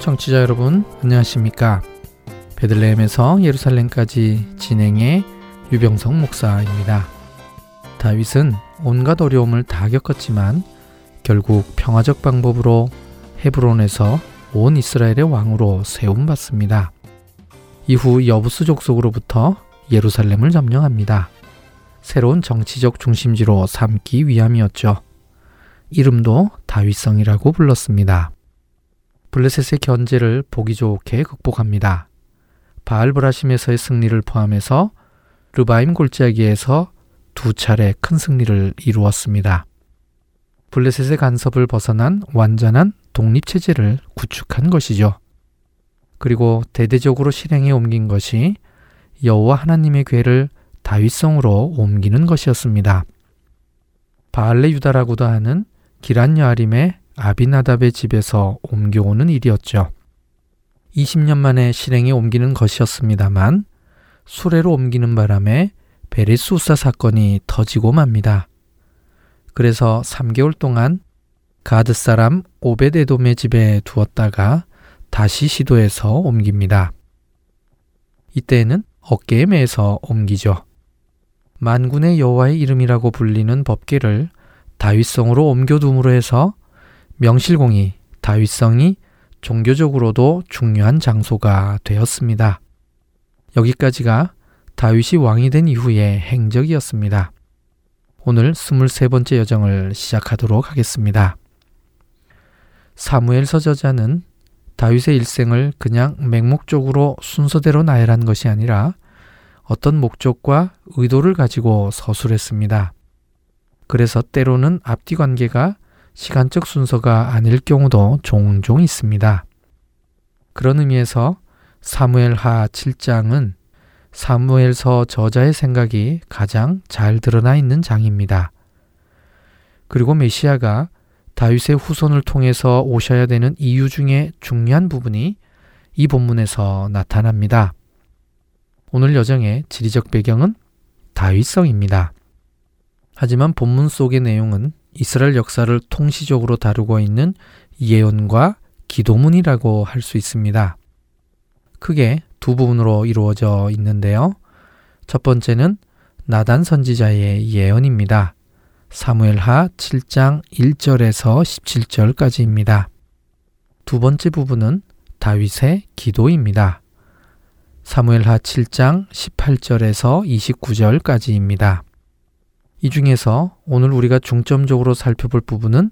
청취자 여러분 안녕하십니까? 베들레헴에서 예루살렘까지 진행해 유병성 목사입니다. 다윗은 온갖 어려움을 다 겪었지만 결국 평화적 방법으로 헤브론에서 온 이스라엘의 왕으로 세움받습니다. 이후 여부스 족속으로부터 예루살렘을 점령합니다. 새로운 정치적 중심지로 삼기 위함이었죠. 이름도 다윗성이라고 불렀습니다 블레셋의 견제를 보기 좋게 극복합니다. 바알브라심에서의 승리를 포함해서 르바임 골짜기에서 두 차례 큰 승리를 이루었습니다. 블레셋의 간섭을 벗어난 완전한 독립체제를 구축한 것이죠. 그리고 대대적으로 실행에 옮긴 것이 여호와 하나님의 괴를 다윗성으로 옮기는 것이었습니다. 바알레 유다라고도 하는 기란 여아림의 아비나답의 집에서 옮겨오는 일이었죠. 20년 만에 실행에 옮기는 것이었습니다만 수레로 옮기는 바람에 베레수사 사건이 터지고 맙니다. 그래서 3개월 동안 가드 사람 오베데돔의 집에 두었다가 다시 시도해서 옮깁니다. 이때에는 어깨에 매서 옮기죠. 만군의 여호와의 이름이라고 불리는 법계를 다윗성으로 옮겨둠으로 해서 명실공히 다윗성이 종교적으로도 중요한 장소가 되었습니다. 여기까지가 다윗이 왕이 된 이후의 행적이었습니다. 오늘 23번째 여정을 시작하도록 하겠습니다. 사무엘서 저자는 다윗의 일생을 그냥 맹목적으로 순서대로 나열한 것이 아니라 어떤 목적과 의도를 가지고 서술했습니다. 그래서 때로는 앞뒤 관계가 시간적 순서가 아닐 경우도 종종 있습니다. 그런 의미에서 사무엘하 7장은 사무엘서 저자의 생각이 가장 잘 드러나 있는 장입니다. 그리고 메시아가 다윗의 후손을 통해서 오셔야 되는 이유 중에 중요한 부분이 이 본문에서 나타납니다. 오늘 여정의 지리적 배경은 다윗성입니다. 하지만 본문 속의 내용은 이스라엘 역사를 통시적으로 다루고 있는 예언과 기도문이라고 할 수 있습니다. 크게 두 부분으로 이루어져 있는데요. 첫 번째는 나단 선지자의 예언입니다. 사무엘하 7장 1절에서 17절까지입니다. 두 번째 부분은 다윗의 기도입니다. 사무엘하 7장 18절에서 29절까지입니다. 이 중에서 오늘 우리가 중점적으로 살펴볼 부분은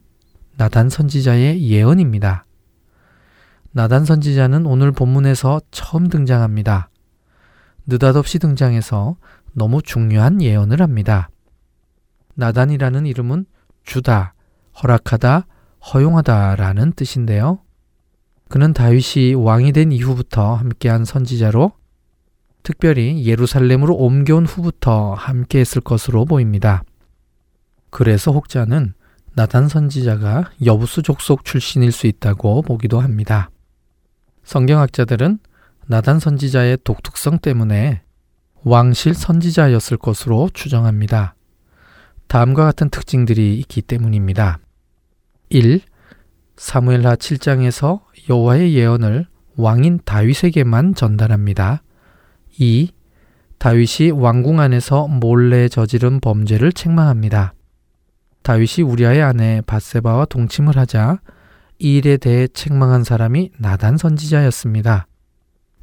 나단 선지자의 예언입니다. 나단 선지자는 오늘 본문에서 처음 등장합니다. 느닷없이 등장해서 너무 중요한 예언을 합니다. 나단이라는 이름은 주다, 허락하다, 허용하다 라는 뜻인데요. 그는 다윗이 왕이 된 이후부터 함께한 선지자로 특별히 예루살렘으로 옮겨온 후부터 함께 했을 것으로 보입니다. 그래서 혹자는 나단 선지자가 여부수 족속 출신일 수 있다고 보기도 합니다. 성경학자들은 나단 선지자의 독특성 때문에 왕실 선지자였을 것으로 추정합니다. 다음과 같은 특징들이 있기 때문입니다. 1. 사무엘하 7장에서 여호와의 예언을 왕인 다윗에게만 전달합니다. 2. 다윗이 왕궁 안에서 몰래 저지른 범죄를 책망합니다. 다윗이 우리아의 아내 바세바와 동침을 하자 이 일에 대해 책망한 사람이 나단 선지자였습니다.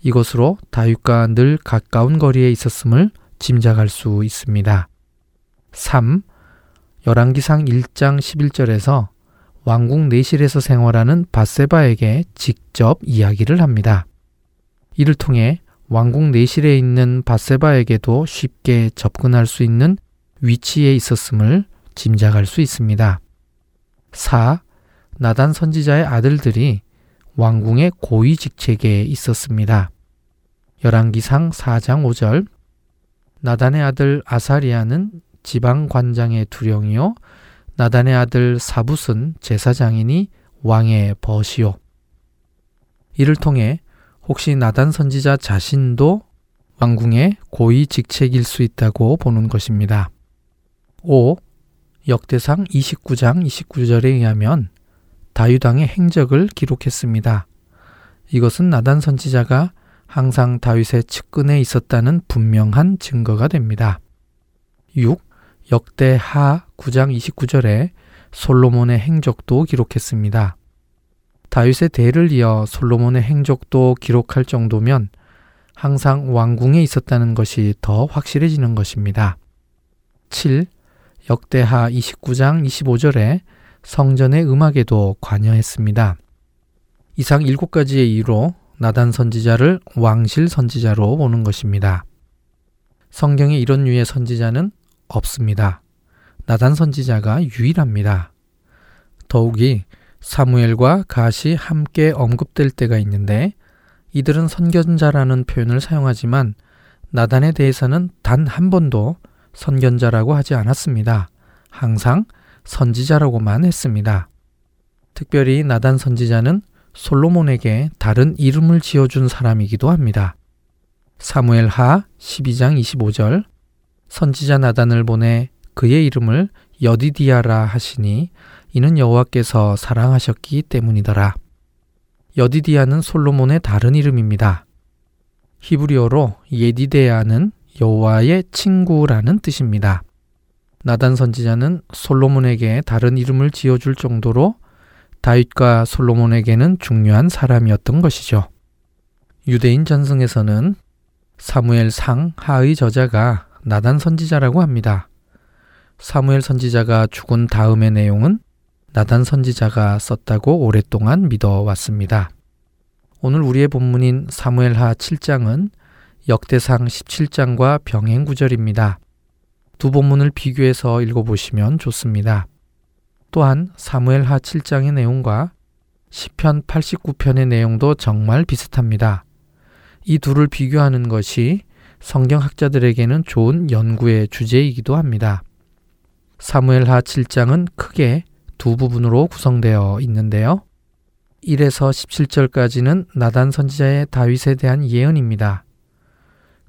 이것으로 다윗과 늘 가까운 거리에 있었음을 짐작할 수 있습니다. 3. 열왕기상 1장 11절에서 왕궁 내실에서 생활하는 바세바에게 직접 이야기를 합니다. 이를 통해 왕궁 내실에 있는 바세바에게도 쉽게 접근할 수 있는 위치에 있었음을 짐작할 수 있습니다. 4. 나단 선지자의 아들들이 왕궁의 고위 직책에 있었습니다. 열왕기상 4장 5절 나단의 아들 아사리아는 지방 관장의 두령이요 나단의 아들 사붓은 제사장이니 왕의 벗이요. 이를 통해 혹시 나단 선지자 자신도 왕궁의 고위 직책일 수 있다고 보는 것입니다. 5. 역대상 29장 29절에 의하면 다윗왕의 행적을 기록했습니다. 이것은 나단 선지자가 항상 다윗의 측근에 있었다는 분명한 증거가 됩니다. 6. 역대하 9장 29절에 솔로몬의 행적도 기록했습니다. 다윗의 대를 이어 솔로몬의 행적도 기록할 정도면 항상 왕궁에 있었다는 것이 더 확실해지는 것입니다. 7. 역대하 29장 25절에 성전의 음악에도 관여했습니다. 이상 7가지의 이유로 나단 선지자를 왕실 선지자로 보는 것입니다. 성경에 이런 류의 선지자는 없습니다. 나단 선지자가 유일합니다. 더욱이 사무엘과 갓이 함께 언급될 때가 있는데 이들은 선견자라는 표현을 사용하지만 나단에 대해서는 단 한 번도 선견자라고 하지 않았습니다. 항상 선지자라고만 했습니다. 특별히 나단 선지자는 솔로몬에게 다른 이름을 지어준 사람이기도 합니다. 사무엘 하 12장 25절 선지자 나단을 보내 그의 이름을 여디디아라 하시니 이는 여호와께서 사랑하셨기 때문이더라. 여디디아는 솔로몬의 다른 이름입니다. 히브리어로 예디데아는 여호와의 친구라는 뜻입니다. 나단 선지자는 솔로몬에게 다른 이름을 지어줄 정도로 다윗과 솔로몬에게는 중요한 사람이었던 것이죠. 유대인 전승에서는 사무엘 상 하의 저자가 나단 선지자라고 합니다. 사무엘 선지자가 죽은 다음의 내용은 나단 선지자가 썼다고 오랫동안 믿어왔습니다. 오늘 우리의 본문인 사무엘하 7장은 역대상 17장과 병행 구절입니다. 두 본문을 비교해서 읽어보시면 좋습니다. 또한 사무엘하 7장의 내용과 시편 89편의 내용도 정말 비슷합니다. 이 둘을 비교하는 것이 성경학자들에게는 좋은 연구의 주제이기도 합니다. 사무엘하 7장은 크게 두 부분으로 구성되어 있는데요. 1에서 17절까지는 나단 선지자의 다윗에 대한 예언입니다.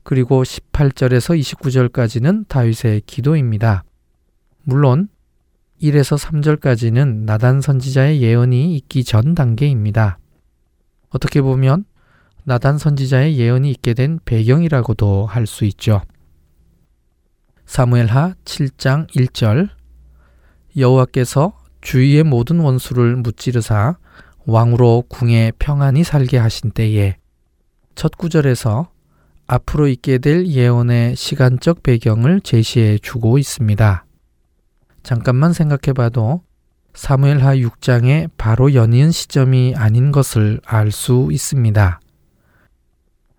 그리고 18절에서 29절까지는 다윗의 기도입니다. 물론 1에서 3절까지는 나단 선지자의 예언이 있기 전 단계입니다. 어떻게 보면 나단 선지자의 예언이 있게 된 배경이라고도 할 수 있죠. 사무엘하 7장 1절 여호와께서 주위의 모든 원수를 무찌르사 왕으로 궁에 평안히 살게 하신 때에 첫 구절에서 앞으로 있게 될 예언의 시간적 배경을 제시해 주고 있습니다. 잠깐만 생각해 봐도 사무엘하 6장에 바로 연이은 시점이 아닌 것을 알 수 있습니다.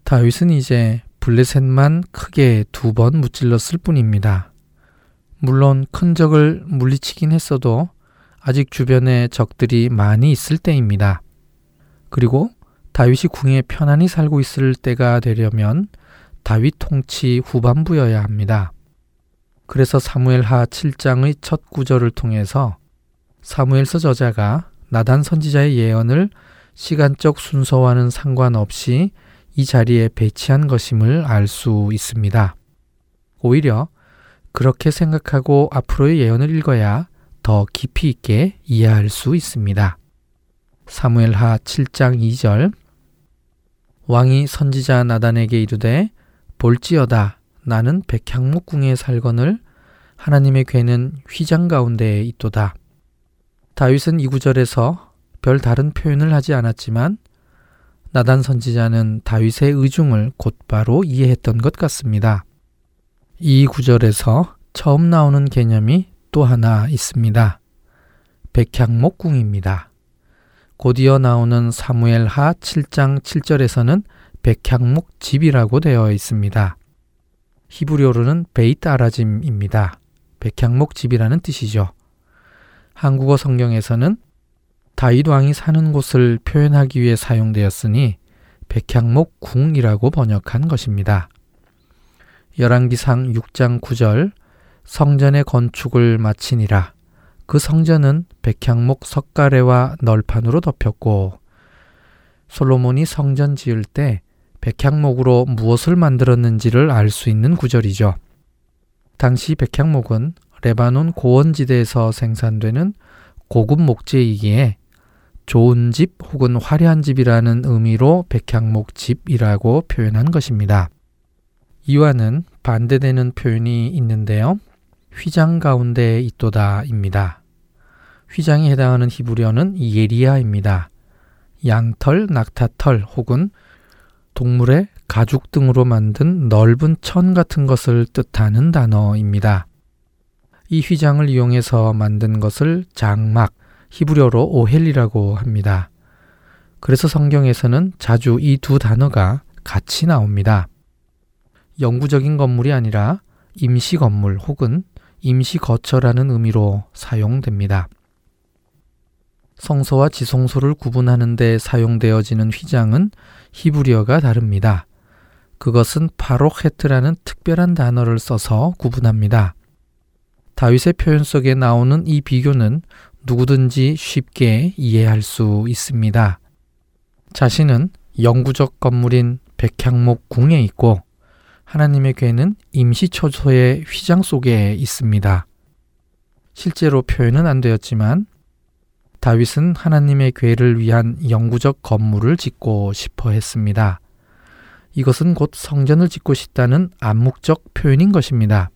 다윗은 이제 블레셋만 크게 두 번 무찔렀을 뿐입니다. 물론 큰 적을 물리치긴 했어도 아직 주변에 적들이 많이 있을 때입니다. 그리고 다윗이 궁에 편안히 살고 있을 때가 되려면 다윗 통치 후반부여야 합니다. 그래서 사무엘하 7장의 첫 구절을 통해서 사무엘서 저자가 나단 선지자의 예언을 시간적 순서와는 상관없이 이 자리에 배치한 것임을 알 수 있습니다. 오히려 그렇게 생각하고 앞으로의 예언을 읽어야 더 깊이 있게 이해할 수 있습니다. 사무엘하 7장 2절 왕이 선지자 나단에게 이르되 볼지어다 나는 백향목궁에 살거늘 하나님의 괴는 휘장 가운데에 있도다. 다윗은 이 구절에서 별 다른 표현을 하지 않았지만 나단 선지자는 다윗의 의중을 곧바로 이해했던 것 같습니다. 이 구절에서 처음 나오는 개념이 또 하나 있습니다. 백향목궁입니다. 곧이어 나오는 사무엘 하 7장 7절에서는 백향목 집이라고 되어 있습니다. 히브리어로는 베이트 아라짐입니다. 백향목 집이라는 뜻이죠. 한국어 성경에서는 다윗 왕이 사는 곳을 표현하기 위해 사용되었으니 백향목 궁이라고 번역한 것입니다. 열왕기상 6장 9절 성전의 건축을 마치니라 그 성전은 백향목 석가래와 널판으로 덮였고 솔로몬이 성전 지을 때 백향목으로 무엇을 만들었는지를 알 수 있는 구절이죠. 당시 백향목은 레바논 고원지대에서 생산되는 고급 목재이기에 좋은 집 혹은 화려한 집이라는 의미로 백향목 집이라고 표현한 것입니다. 이와는 반대되는 표현이 있는데요. 휘장 가운데 있도다입니다. 휘장에 해당하는 히브리어는 예리아입니다. 양털, 낙타털 혹은 동물의 가죽 등으로 만든 넓은 천 같은 것을 뜻하는 단어입니다. 이 휘장을 이용해서 만든 것을 장막, 히브리어로 오헬이라고 합니다. 그래서 성경에서는 자주 이 두 단어가 같이 나옵니다. 영구적인 건물이 아니라 임시 건물 혹은 임시 거처라는 의미로 사용됩니다. 성소와 지성소를 구분하는 데 사용되어지는 휘장은 히브리어가 다릅니다. 그것은 파로헤트라는 특별한 단어를 써서 구분합니다. 다윗의 표현 속에 나오는 이 비교는 누구든지 쉽게 이해할 수 있습니다. 자신은 영구적 건물인 백향목 궁에 있고 하나님의 괴는 임시초소의 휘장 속에 있습니다. 실제로 표현은 안 되었지만 다윗은 하나님의 괴를 위한 영구적 건물을 짓고 싶어 했습니다. 이것은 곧 성전을 짓고 싶다는 암묵적 표현인 것입니다.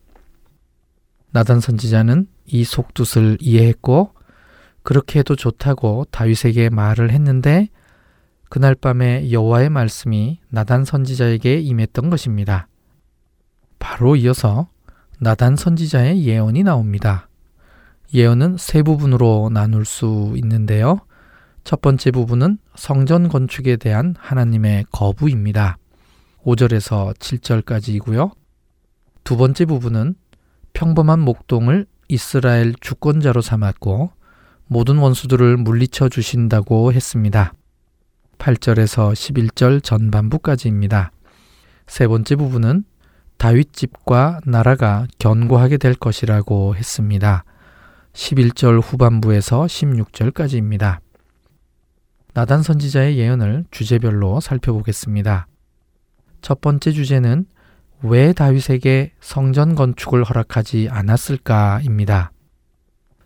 나단 선지자는 이 속뜻을 이해했고 그렇게 해도 좋다고 다윗에게 말을 했는데 그날 밤에 여호와의 말씀이 나단 선지자에게 임했던 것입니다. 바로 이어서 나단 선지자의 예언이 나옵니다. 예언은 세 부분으로 나눌 수 있는데요. 첫 번째 부분은 성전 건축에 대한 하나님의 거부입니다. 5절에서 7절까지이고요. 두 번째 부분은 평범한 목동을 이스라엘 주권자로 삼았고 모든 원수들을 물리쳐 주신다고 했습니다. 8절에서 11절 전반부까지입니다. 세 번째 부분은 다윗 집과 나라가 견고하게 될 것이라고 했습니다. 11절 후반부에서 16절까지입니다. 나단 선지자의 예언을 주제별로 살펴보겠습니다. 첫 번째 주제는 왜 다윗에게 성전 건축을 허락하지 않았을까입니다.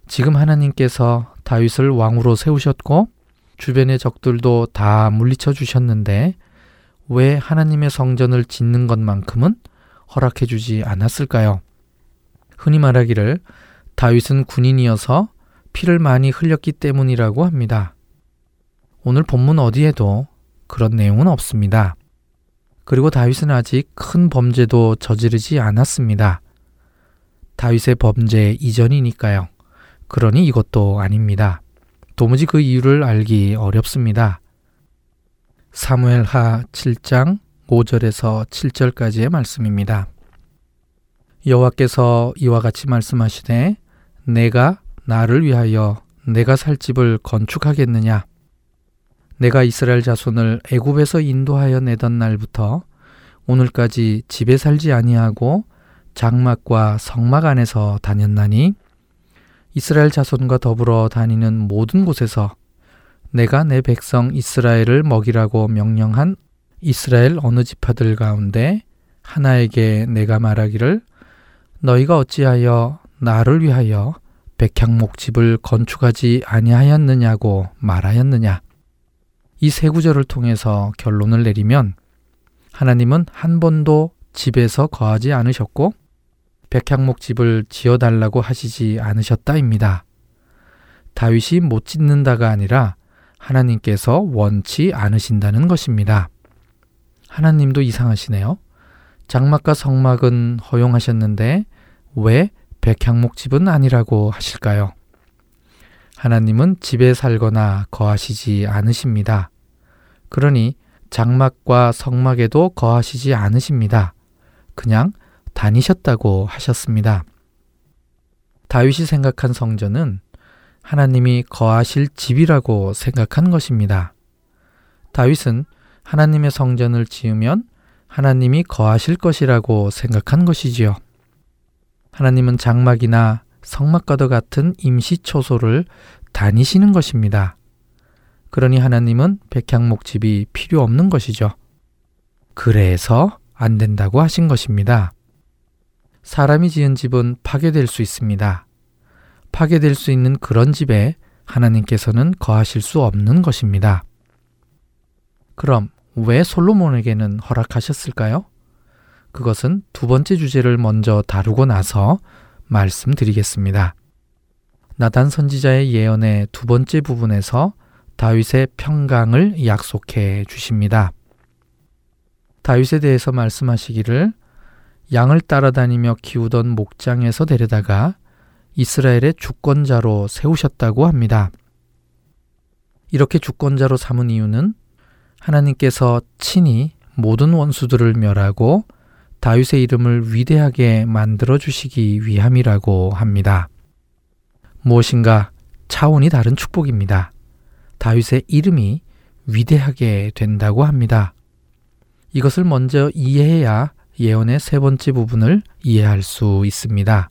지금 하나님께서 다윗을 왕으로 세우셨고 주변의 적들도 다 물리쳐 주셨는데 왜 하나님의 성전을 짓는 것만큼은 허락해 주지 않았을까요? 흔히 말하기를 다윗은 군인이어서 피를 많이 흘렸기 때문이라고 합니다. 오늘 본문 어디에도 그런 내용은 없습니다. 그리고 다윗은 아직 큰 범죄도 저지르지 않았습니다. 다윗의 범죄 이전이니까요. 그러니 이것도 아닙니다. 도무지 그 이유를 알기 어렵습니다. 사무엘 하 7장 5절에서 7절까지의 말씀입니다. 여호와께서 이와 같이 말씀하시되 내가 나를 위하여 내가 살 집을 건축하겠느냐 내가 이스라엘 자손을 애굽에서 인도하여 내던 날부터 오늘까지 집에 살지 아니하고 장막과 성막 안에서 다녔나니 이스라엘 자손과 더불어 다니는 모든 곳에서 내가 내 백성 이스라엘을 먹이라고 명령한 이스라엘 어느 지파들 가운데 하나에게 내가 말하기를 너희가 어찌하여 나를 위하여 백향목 집을 건축하지 아니하였느냐고 말하였느냐 이 세 구절을 통해서 결론을 내리면 하나님은 한 번도 집에서 거하지 않으셨고 백향목 집을 지어 달라고 하시지 않으셨다입니다. 다윗이 못 짓는다가 아니라 하나님께서 원치 않으신다는 것입니다. 하나님도 이상하시네요. 장막과 성막은 허용하셨는데 왜 백향목 집은 아니라고 하실까요? 하나님은 집에 살거나 거하시지 않으십니다. 그러니 장막과 성막에도 거하시지 않으십니다. 그냥 다니셨다고 하셨습니다. 다윗이 생각한 성전은 하나님이 거하실 집이라고 생각한 것입니다. 다윗은 하나님의 성전을 지으면 하나님이 거하실 것이라고 생각한 것이지요. 하나님은 장막이나 성막과도 같은 임시 초소를 다니시는 것입니다. 그러니 하나님은 백향목 집이 필요 없는 것이죠. 그래서 안 된다고 하신 것입니다. 사람이 지은 집은 파괴될 수 있습니다. 파괴될 수 있는 그런 집에 하나님께서는 거하실 수 없는 것입니다. 그럼 왜 솔로몬에게는 허락하셨을까요? 그것은 두 번째 주제를 먼저 다루고 나서 말씀드리겠습니다. 나단 선지자의 예언의 두 번째 부분에서 다윗의 평강을 약속해 주십니다. 다윗에 대해서 말씀하시기를 양을 따라다니며 키우던 목장에서 데려다가 이스라엘의 주권자로 세우셨다고 합니다. 이렇게 주권자로 삼은 이유는 하나님께서 친히 모든 원수들을 멸하고 다윗의 이름을 위대하게 만들어 주시기 위함이라고 합니다. 무엇인가 차원이 다른 축복입니다. 다윗의 이름이 위대하게 된다고 합니다. 이것을 먼저 이해해야 예언의 세 번째 부분을 이해할 수 있습니다.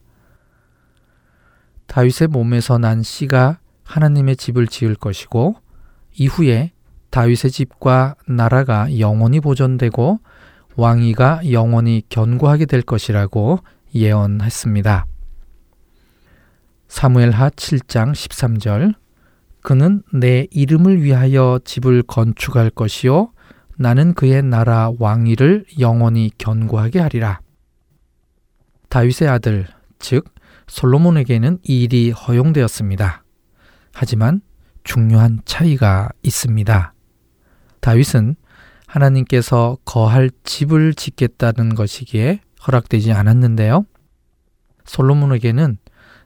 다윗의 몸에서 난 씨가 하나님의 집을 지을 것이고 이후에 다윗의 집과 나라가 영원히 보존되고 왕위가 영원히 견고하게 될 것이라고 예언했습니다. 사무엘하 7장 13절 그는 내 이름을 위하여 집을 건축할 것이요 나는 그의 나라 왕위를 영원히 견고하게 하리라. 다윗의 아들, 즉 솔로몬에게는 이 일이 허용되었습니다. 하지만 중요한 차이가 있습니다. 다윗은 하나님께서 거할 집을 짓겠다는 것이기에 허락되지 않았는데요. 솔로몬에게는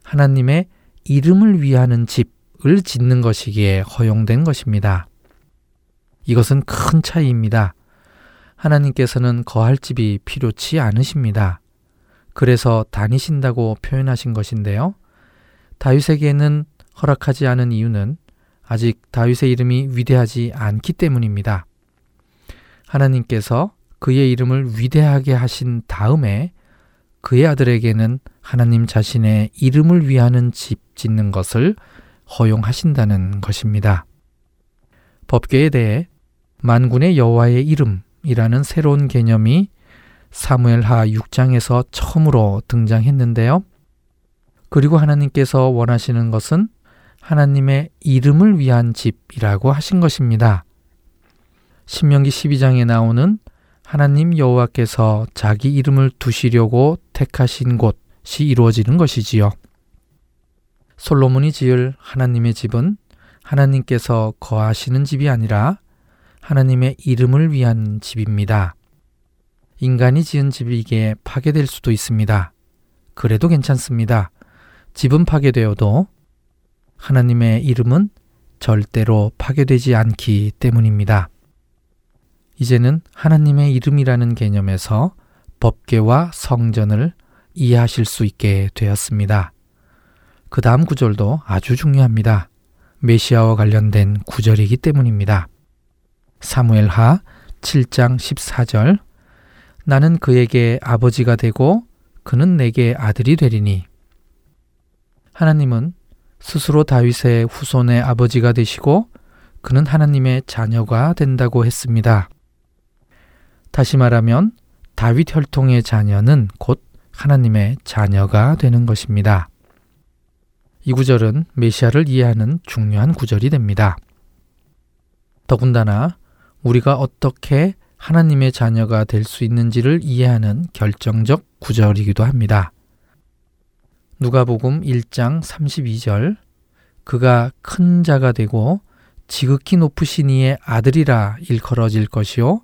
하나님의 이름을 위하는 집을 짓는 것이기에 허용된 것입니다. 이것은 큰 차이입니다. 하나님께서는 거할 집이 필요치 않으십니다. 그래서 다니신다고 표현하신 것인데요. 다윗에게는 허락하지 않은 이유는 아직 다윗의 이름이 위대하지 않기 때문입니다. 하나님께서 그의 이름을 위대하게 하신 다음에 그의 아들에게는 하나님 자신의 이름을 위하는 집 짓는 것을 허용하신다는 것입니다. 법궤에 대해 만군의 여호와의 이름이라는 새로운 개념이 사무엘하 6장에서 처음으로 등장했는데요. 그리고 하나님께서 원하시는 것은 하나님의 이름을 위한 집이라고 하신 것입니다. 신명기 12장에 나오는 하나님 여호와께서 자기 이름을 두시려고 택하신 곳이 이루어지는 것이지요. 솔로몬이 지을 하나님의 집은 하나님께서 거하시는 집이 아니라 하나님의 이름을 위한 집입니다. 인간이 지은 집이 이게 파괴될 수도 있습니다. 그래도 괜찮습니다. 집은 파괴되어도 하나님의 이름은 절대로 파괴되지 않기 때문입니다. 이제는 하나님의 이름이라는 개념에서 법계와 성전을 이해하실 수 있게 되었습니다. 그 다음 구절도 아주 중요합니다. 메시아와 관련된 구절이기 때문입니다. 사무엘하 7장 14절 나는 그에게 아버지가 되고 그는 내게 아들이 되리니 하나님은 스스로 다윗의 후손의 아버지가 되시고 그는 하나님의 자녀가 된다고 했습니다. 다시 말하면 다윗 혈통의 자녀는 곧 하나님의 자녀가 되는 것입니다. 이 구절은 메시아를 이해하는 중요한 구절이 됩니다. 더군다나 우리가 어떻게 하나님의 자녀가 될 수 있는지를 이해하는 결정적 구절이기도 합니다. 누가복음 1장 32절. 그가 큰 자가 되고 지극히 높으신 이의 아들이라 일컬어질 것이요.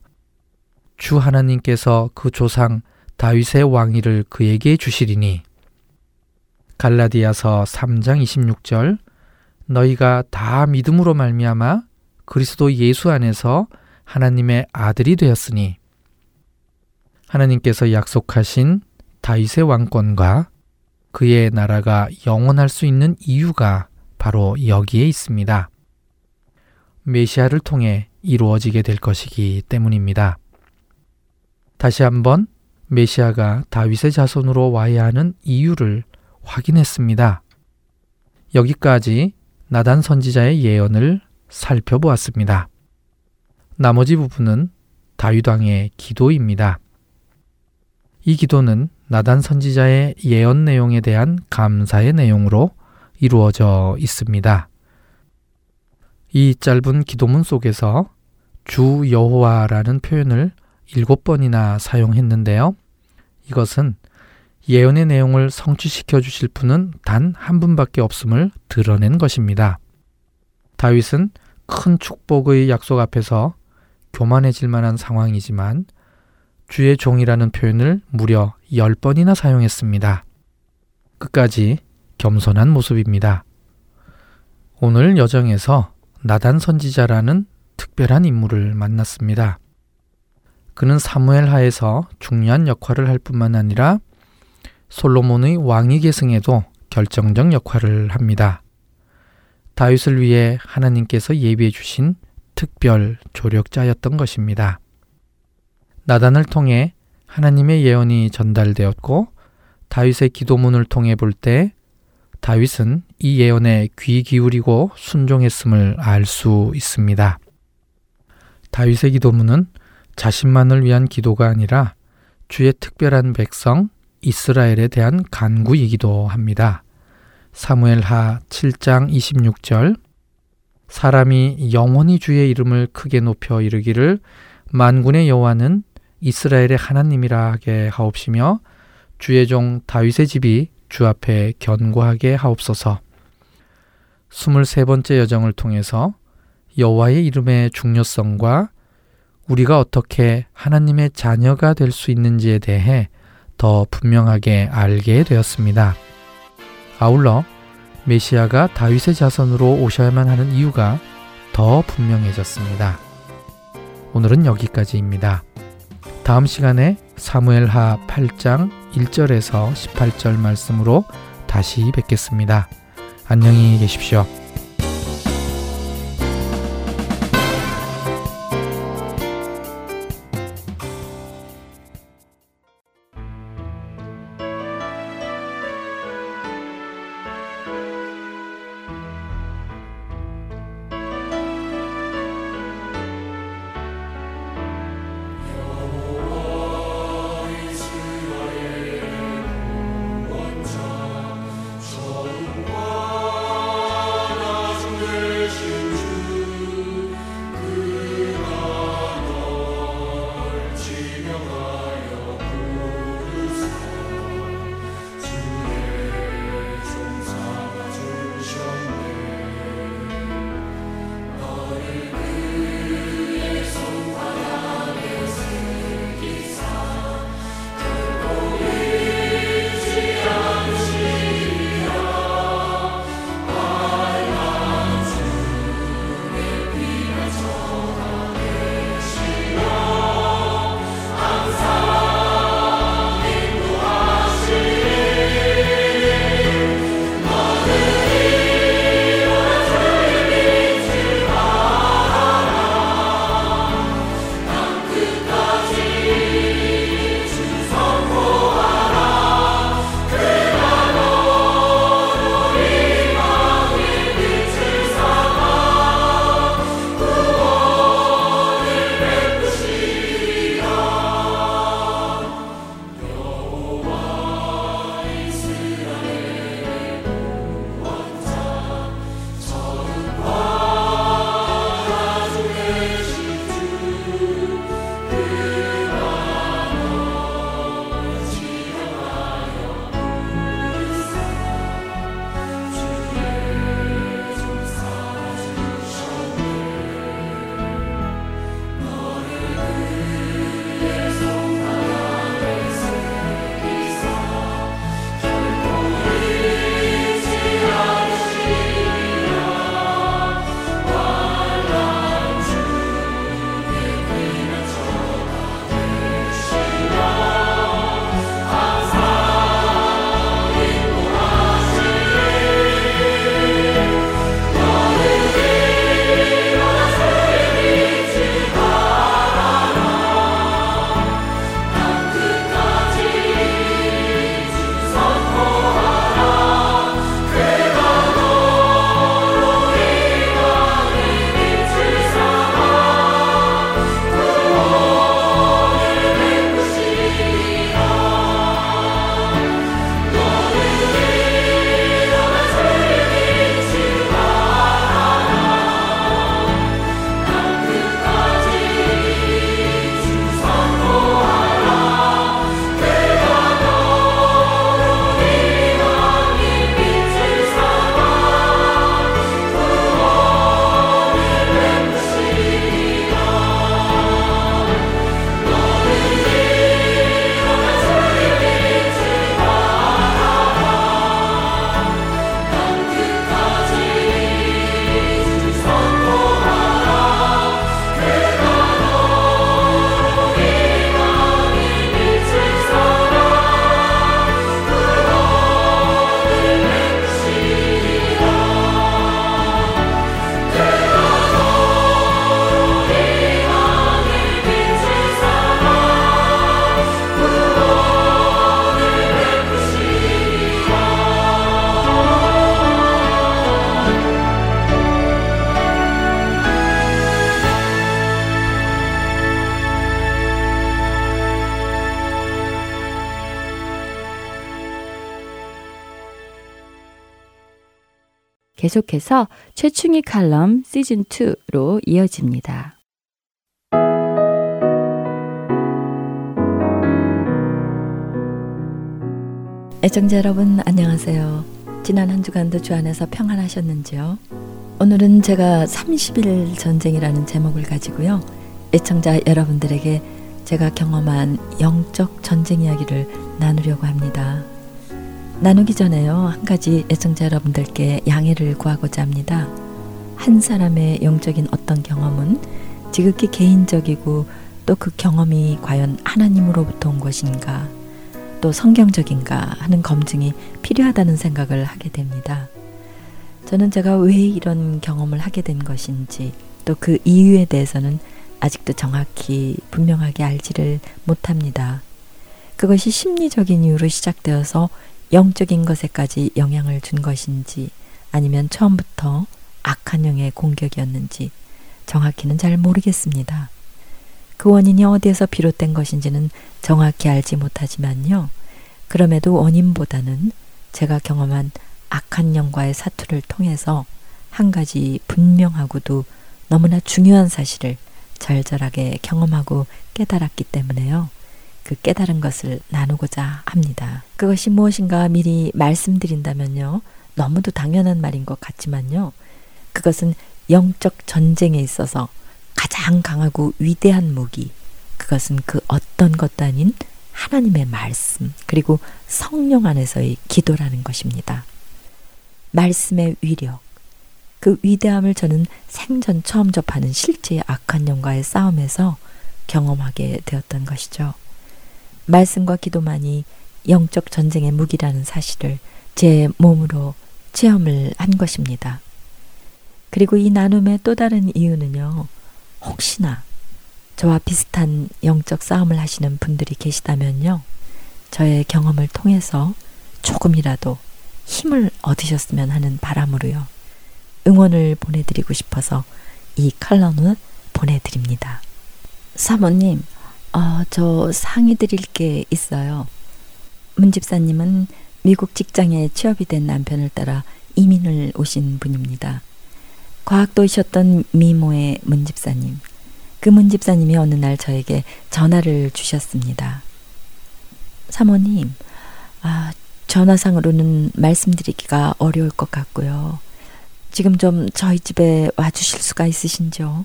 주 하나님께서 그 조상 다윗의 왕위를 그에게 주시리니. 갈라디아서 3장 26절. 너희가 다 믿음으로 말미암아 그리스도 예수 안에서 하나님의 아들이 되었으니. 하나님께서 약속하신 다윗의 왕권과 그의 나라가 영원할 수 있는 이유가 바로 여기에 있습니다. 메시아를 통해 이루어지게 될 것이기 때문입니다. 다시 한번 메시아가 다윗의 자손으로 와야 하는 이유를 확인했습니다. 여기까지 나단 선지자의 예언을 살펴보았습니다. 나머지 부분은 다윗 왕의 기도입니다. 이 기도는 나단 선지자의 예언 내용에 대한 감사의 내용으로 이루어져 있습니다. 이 짧은 기도문 속에서 주 여호와라는 표현을 일곱 번이나 사용했는데요. 이것은 예언의 내용을 성취시켜 주실 분은 단 한 분밖에 없음을 드러낸 것입니다. 다윗은 큰 축복의 약속 앞에서 교만해질 만한 상황이지만 주의 종이라는 표현을 무려 10번이나 사용했습니다. 끝까지 겸손한 모습입니다. 오늘 여정에서 나단 선지자라는 특별한 인물을 만났습니다. 그는 사무엘 하에서 중요한 역할을 할 뿐만 아니라 솔로몬의 왕위 계승에도 결정적 역할을 합니다. 다윗을 위해 하나님께서 예비해 주신 특별 조력자였던 것입니다. 나단을 통해 하나님의 예언이 전달되었고 다윗의 기도문을 통해 볼 때 다윗은 이 예언에 귀 기울이고 순종했음을 알 수 있습니다. 다윗의 기도문은 자신만을 위한 기도가 아니라 주의 특별한 백성 이스라엘에 대한 간구이기도 합니다. 사무엘하 7장 26절 사람이 영원히 주의 이름을 크게 높여 이르기를 만군의 여호와는 이스라엘의 하나님이라 하게 하옵시며 주의 종 다윗의 집이 주 앞에 견고하게 하옵소서. 23번째 여정을 통해서 여호와의 이름의 중요성과 우리가 어떻게 하나님의 자녀가 될 수 있는지에 대해 더 분명하게 알게 되었습니다. 아울러 메시아가 다윗의 자손으로 오셔야만 하는 이유가 더 분명해졌습니다. 오늘은 여기까지입니다. 다음 시간에 사무엘하 8장 1절에서 18절 말씀으로 다시 뵙겠습니다. 안녕히 계십시오. 계속해서 최충희 칼럼 시즌2로 이어집니다. 애청자 여러분 안녕하세요. 지난 한 주간도 주 안에서 평안하셨는지요? 오늘은 제가 30일 전쟁이라는 제목을 가지고요. 애청자 여러분들에게 제가 경험한 영적 전쟁 이야기를 나누려고 합니다. 나누기 전에요. 한 가지 애청자 여러분들께 양해를 구하고자 합니다. 한 사람의 영적인 어떤 경험은 지극히 개인적이고 또 그 경험이 과연 하나님으로부터 온 것인가 또 성경적인가 하는 검증이 필요하다는 생각을 하게 됩니다. 저는 제가 왜 이런 경험을 하게 된 것인지 또 그 이유에 대해서는 아직도 정확히 분명하게 알지를 못합니다. 그것이 심리적인 이유로 시작되어서 영적인 것에까지 영향을 준 것인지 아니면 처음부터 악한 영의 공격이었는지 정확히는 잘 모르겠습니다. 그 원인이 어디에서 비롯된 것인지는 정확히 알지 못하지만요. 그럼에도 원인보다는 제가 경험한 악한 영과의 사투를 통해서 한 가지 분명하고도 너무나 중요한 사실을 절절하게 경험하고 깨달았기 때문에요. 그 깨달은 것을 나누고자 합니다. 그것이 무엇인가 미리 말씀드린다면요. 너무도 당연한 말인 것 같지만요. 그것은 영적 전쟁에 있어서 가장 강하고 위대한 무기, 그것은 그 어떤 것도 아닌 하나님의 말씀, 그리고 성령 안에서의 기도라는 것입니다. 말씀의 위력, 그 위대함을 저는 생전 처음 접하는 실제의 악한 영과의 싸움에서 경험하게 되었던 것이죠. 말씀과 기도만이 영적 전쟁의 무기라는 사실을 제 몸으로 체험을 한 것입니다. 그리고 이 나눔의 또 다른 이유는요, 혹시나 저와 비슷한 영적 싸움을 하시는 분들이 계시다면요, 저의 경험을 통해서 조금이라도 힘을 얻으셨으면 하는 바람으로요, 응원을 보내드리고 싶어서 이 칼럼을 보내드립니다. 사모님, 어, 저 상의 드릴 게 있어요. 문 집사님은 미국 직장에 취업이 된 남편을 따라 이민을 오신 분입니다. 과학도이셨던 미모의 문 집사님. 그 문 집사님이 어느 날 저에게 전화를 주셨습니다. 사모님, 아, 전화상으로는 말씀드리기가 어려울 것 같고요. 지금 좀 저희 집에 와주실 수가 있으신지요?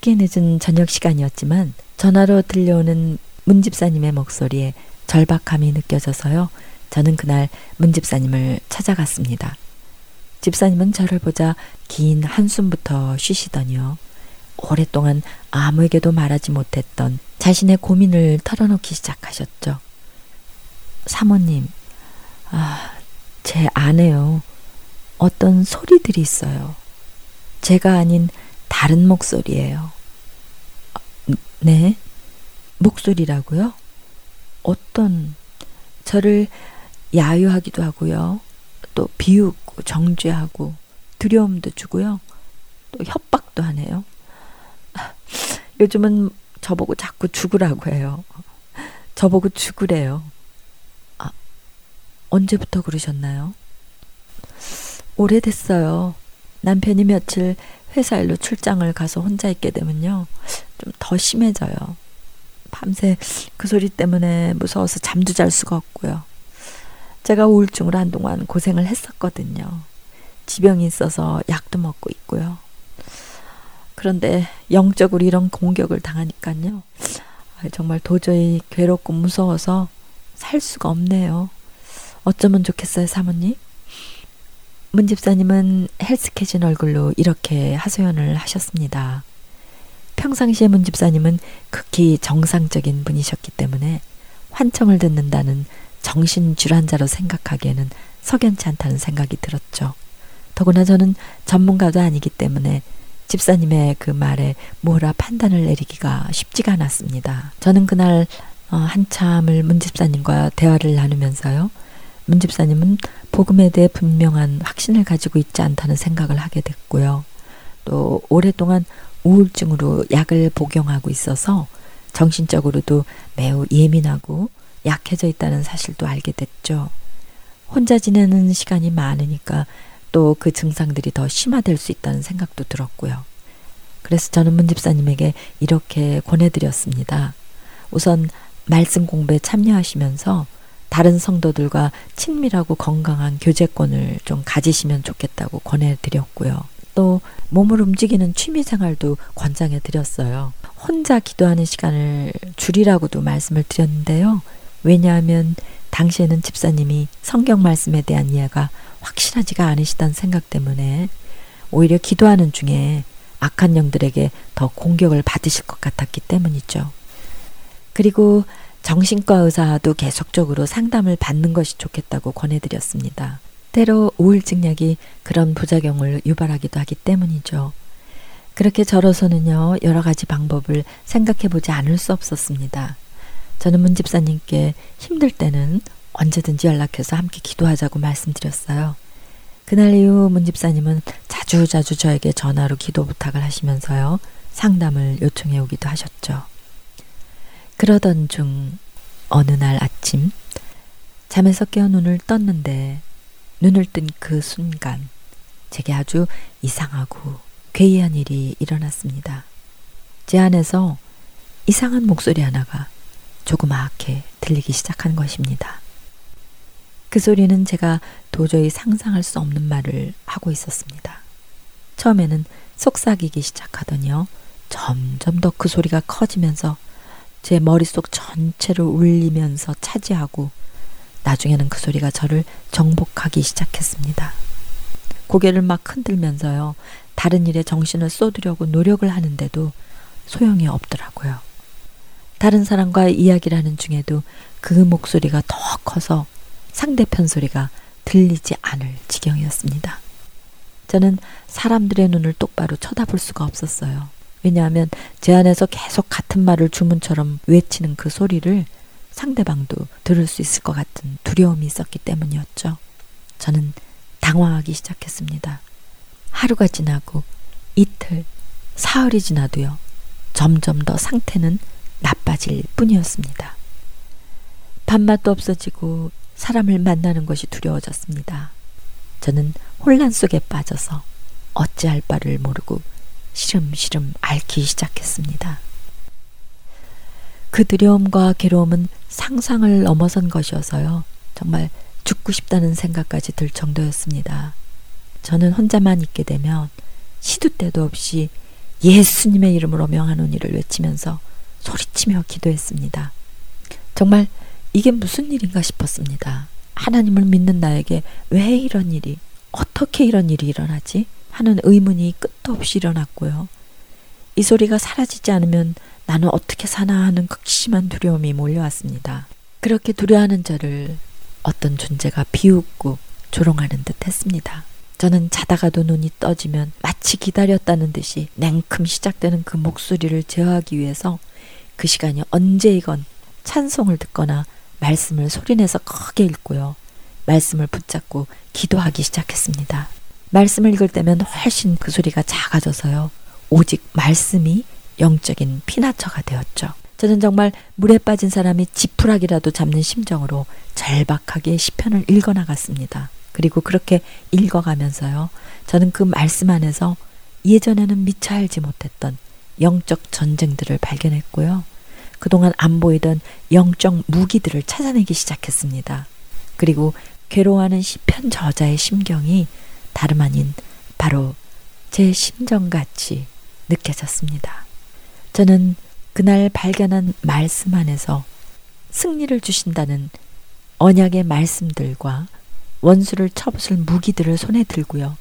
꽤 늦은 저녁 시간이었지만 전화로 들려오는 문 집사님의 목소리에 절박함이 느껴져서요. 저는 그날 문 집사님을 찾아갔습니다. 집사님은 저를 보자 긴 한숨부터 쉬시더니요. 오랫동안 아무에게도 말하지 못했던 자신의 고민을 털어놓기 시작하셨죠. 사모님, 아, 제 안에요. 어떤 소리들이 있어요. 제가 아닌 다른 목소리예요. 네? 목소리라고요? 어떤 저를 야유하기도 하고요. 또 비웃고 정죄하고 두려움도 주고요. 또 협박도 하네요. 요즘은 저보고 자꾸 죽으라고 해요. 저보고 죽으래요. 아, 언제부터 그러셨나요? 오래됐어요. 남편이 며칠 회사 일로 출장을 가서 혼자 있게 되면요. 좀 더 심해져요. 밤새 그 소리 때문에 무서워서 잠도 잘 수가 없고요. 제가 우울증으로 한동안 고생을 했었거든요. 지병이 있어서 약도 먹고 있고요. 그런데 영적으로 이런 공격을 당하니까요. 정말 도저히 괴롭고 무서워서 살 수가 없네요. 어쩌면 좋겠어요, 사모님? 문 집사님은 헬스케진 얼굴로 이렇게 하소연을 하셨습니다. 평상시에 문 집사님은 극히 정상적인 분이셨기 때문에 환청을 듣는다는 정신질환자로 생각하기에는 석연치 않다는 생각이 들었죠. 더구나 저는 전문가도 아니기 때문에 집사님의 그 말에 뭐라 판단을 내리기가 쉽지가 않았습니다. 저는 그날 어, 한참을 문 집사님과 대화를 나누면서요. 문 집사님은 복음에 대해 분명한 확신을 가지고 있지 않다는 생각을 하게 됐고요. 또 오랫동안 우울증으로 약을 복용하고 있어서 정신적으로도 매우 예민하고 약해져 있다는 사실도 알게 됐죠. 혼자 지내는 시간이 많으니까 또 그 증상들이 더 심화될 수 있다는 생각도 들었고요. 그래서 저는 문 집사님에게 이렇게 권해드렸습니다. 우선 말씀 공부에 참여하시면서 다른 성도들과 친밀하고 건강한 교제권을 좀 가지시면 좋겠다고 권해드렸고요. 또 몸을 움직이는 취미 생활도 권장해 드렸어요. 혼자 기도하는 시간을 줄이라고도 말씀을 드렸는데요. 왜냐하면 당시에는 집사님이 성경 말씀에 대한 이해가 확실하지가 않으시다는 생각 때문에 오히려 기도하는 중에 악한 영들에게 더 공격을 받으실 것 같았기 때문이죠. 그리고 정신과 의사도 계속적으로 상담을 받는 것이 좋겠다고 권해드렸습니다. 때로 우울증 약이 그런 부작용을 유발하기도 하기 때문이죠. 그렇게 저로서는요, 여러 가지 방법을 생각해 보지 않을 수 없었습니다. 저는 문 집사님께 힘들 때는 언제든지 연락해서 함께 기도하자고 말씀드렸어요. 그날 이후 문 집사님은 자주자주 자주 저에게 전화로 기도 부탁을 하시면서요. 상담을 요청해 오기도 하셨죠. 그러던 중 어느 날 아침 잠에서 깨어 눈을 떴는데 눈을 뜬 그 순간 제게 아주 이상하고 괴이한 일이 일어났습니다. 제 안에서 이상한 목소리 하나가 조그맣게 들리기 시작한 것입니다. 그 소리는 제가 도저히 상상할 수 없는 말을 하고 있었습니다. 처음에는 속삭이기 시작하더니요. 점점 더 그 소리가 커지면서 제 머릿속 전체를 울리면서 차지하고 나중에는 그 소리가 저를 정복하기 시작했습니다. 고개를 막 흔들면서요. 다른 일에 정신을 쏟으려고 노력을 하는데도 소용이 없더라고요. 다른 사람과 이야기를 하는 중에도 그 목소리가 더 커서 상대편 소리가 들리지 않을 지경이었습니다. 저는 사람들의 눈을 똑바로 쳐다볼 수가 없었어요. 왜냐하면 제 안에서 계속 같은 말을 주문처럼 외치는 그 소리를 상대방도 들을 수 있을 것 같은 두려움이 있었기 때문이었죠. 저는 당황하기 시작했습니다. 하루가 지나고 이틀, 사흘이 지나도요. 점점 더 상태는 나빠질 뿐이었습니다. 밥맛도 없어지고 사람을 만나는 것이 두려워졌습니다. 저는 혼란 속에 빠져서 어찌할 바를 모르고 시름시름 앓기 시작했습니다. 그 두려움과 괴로움은 상상을 넘어선 것이어서요. 정말 죽고 싶다는 생각까지 들 정도였습니다. 저는 혼자만 있게 되면 시도 때도 없이 예수님의 이름으로 명하노니를 외치면서 소리치며 기도했습니다. 정말 이게 무슨 일인가 싶었습니다. 하나님을 믿는 나에게 왜 이런 일이, 어떻게 이런 일이 일어나지? 하는 의문이 끝도 없이 일어났고요. 이 소리가 사라지지 않으면 나는 어떻게 사나 하는 극심한 두려움이 몰려왔습니다. 그렇게 두려워하는 저를 어떤 존재가 비웃고 조롱하는 듯 했습니다. 저는 자다가도 눈이 떠지면 마치 기다렸다는 듯이 냉큼 시작되는 그 목소리를 제어하기 위해서 그 시간이 언제이건 찬송을 듣거나 말씀을 소리내서 크게 읽고요. 말씀을 붙잡고 기도하기 시작했습니다. 말씀을 읽을 때면 훨씬 그 소리가 작아져서요. 오직 말씀이 영적인 피나처가 되었죠. 저는 정말 물에 빠진 사람이 지푸라기라도 잡는 심정으로 절박하게 시편을 읽어 나갔습니다. 그리고 그렇게 읽어 가면서요. 저는 그 말씀 안에서 예전에는 미처 알지 못했던 영적 전쟁들을 발견했고요. 그동안 안 보이던 영적 무기들을 찾아내기 시작했습니다. 그리고 괴로워하는 시편 저자의 심경이 다름 아닌 바로 제 심정같이 느껴졌습니다. 저는 그날 발견한 말씀 안에서 승리를 주신다는 언약의 말씀들과 원수를 쳐부술 무기들을 손에 들고요.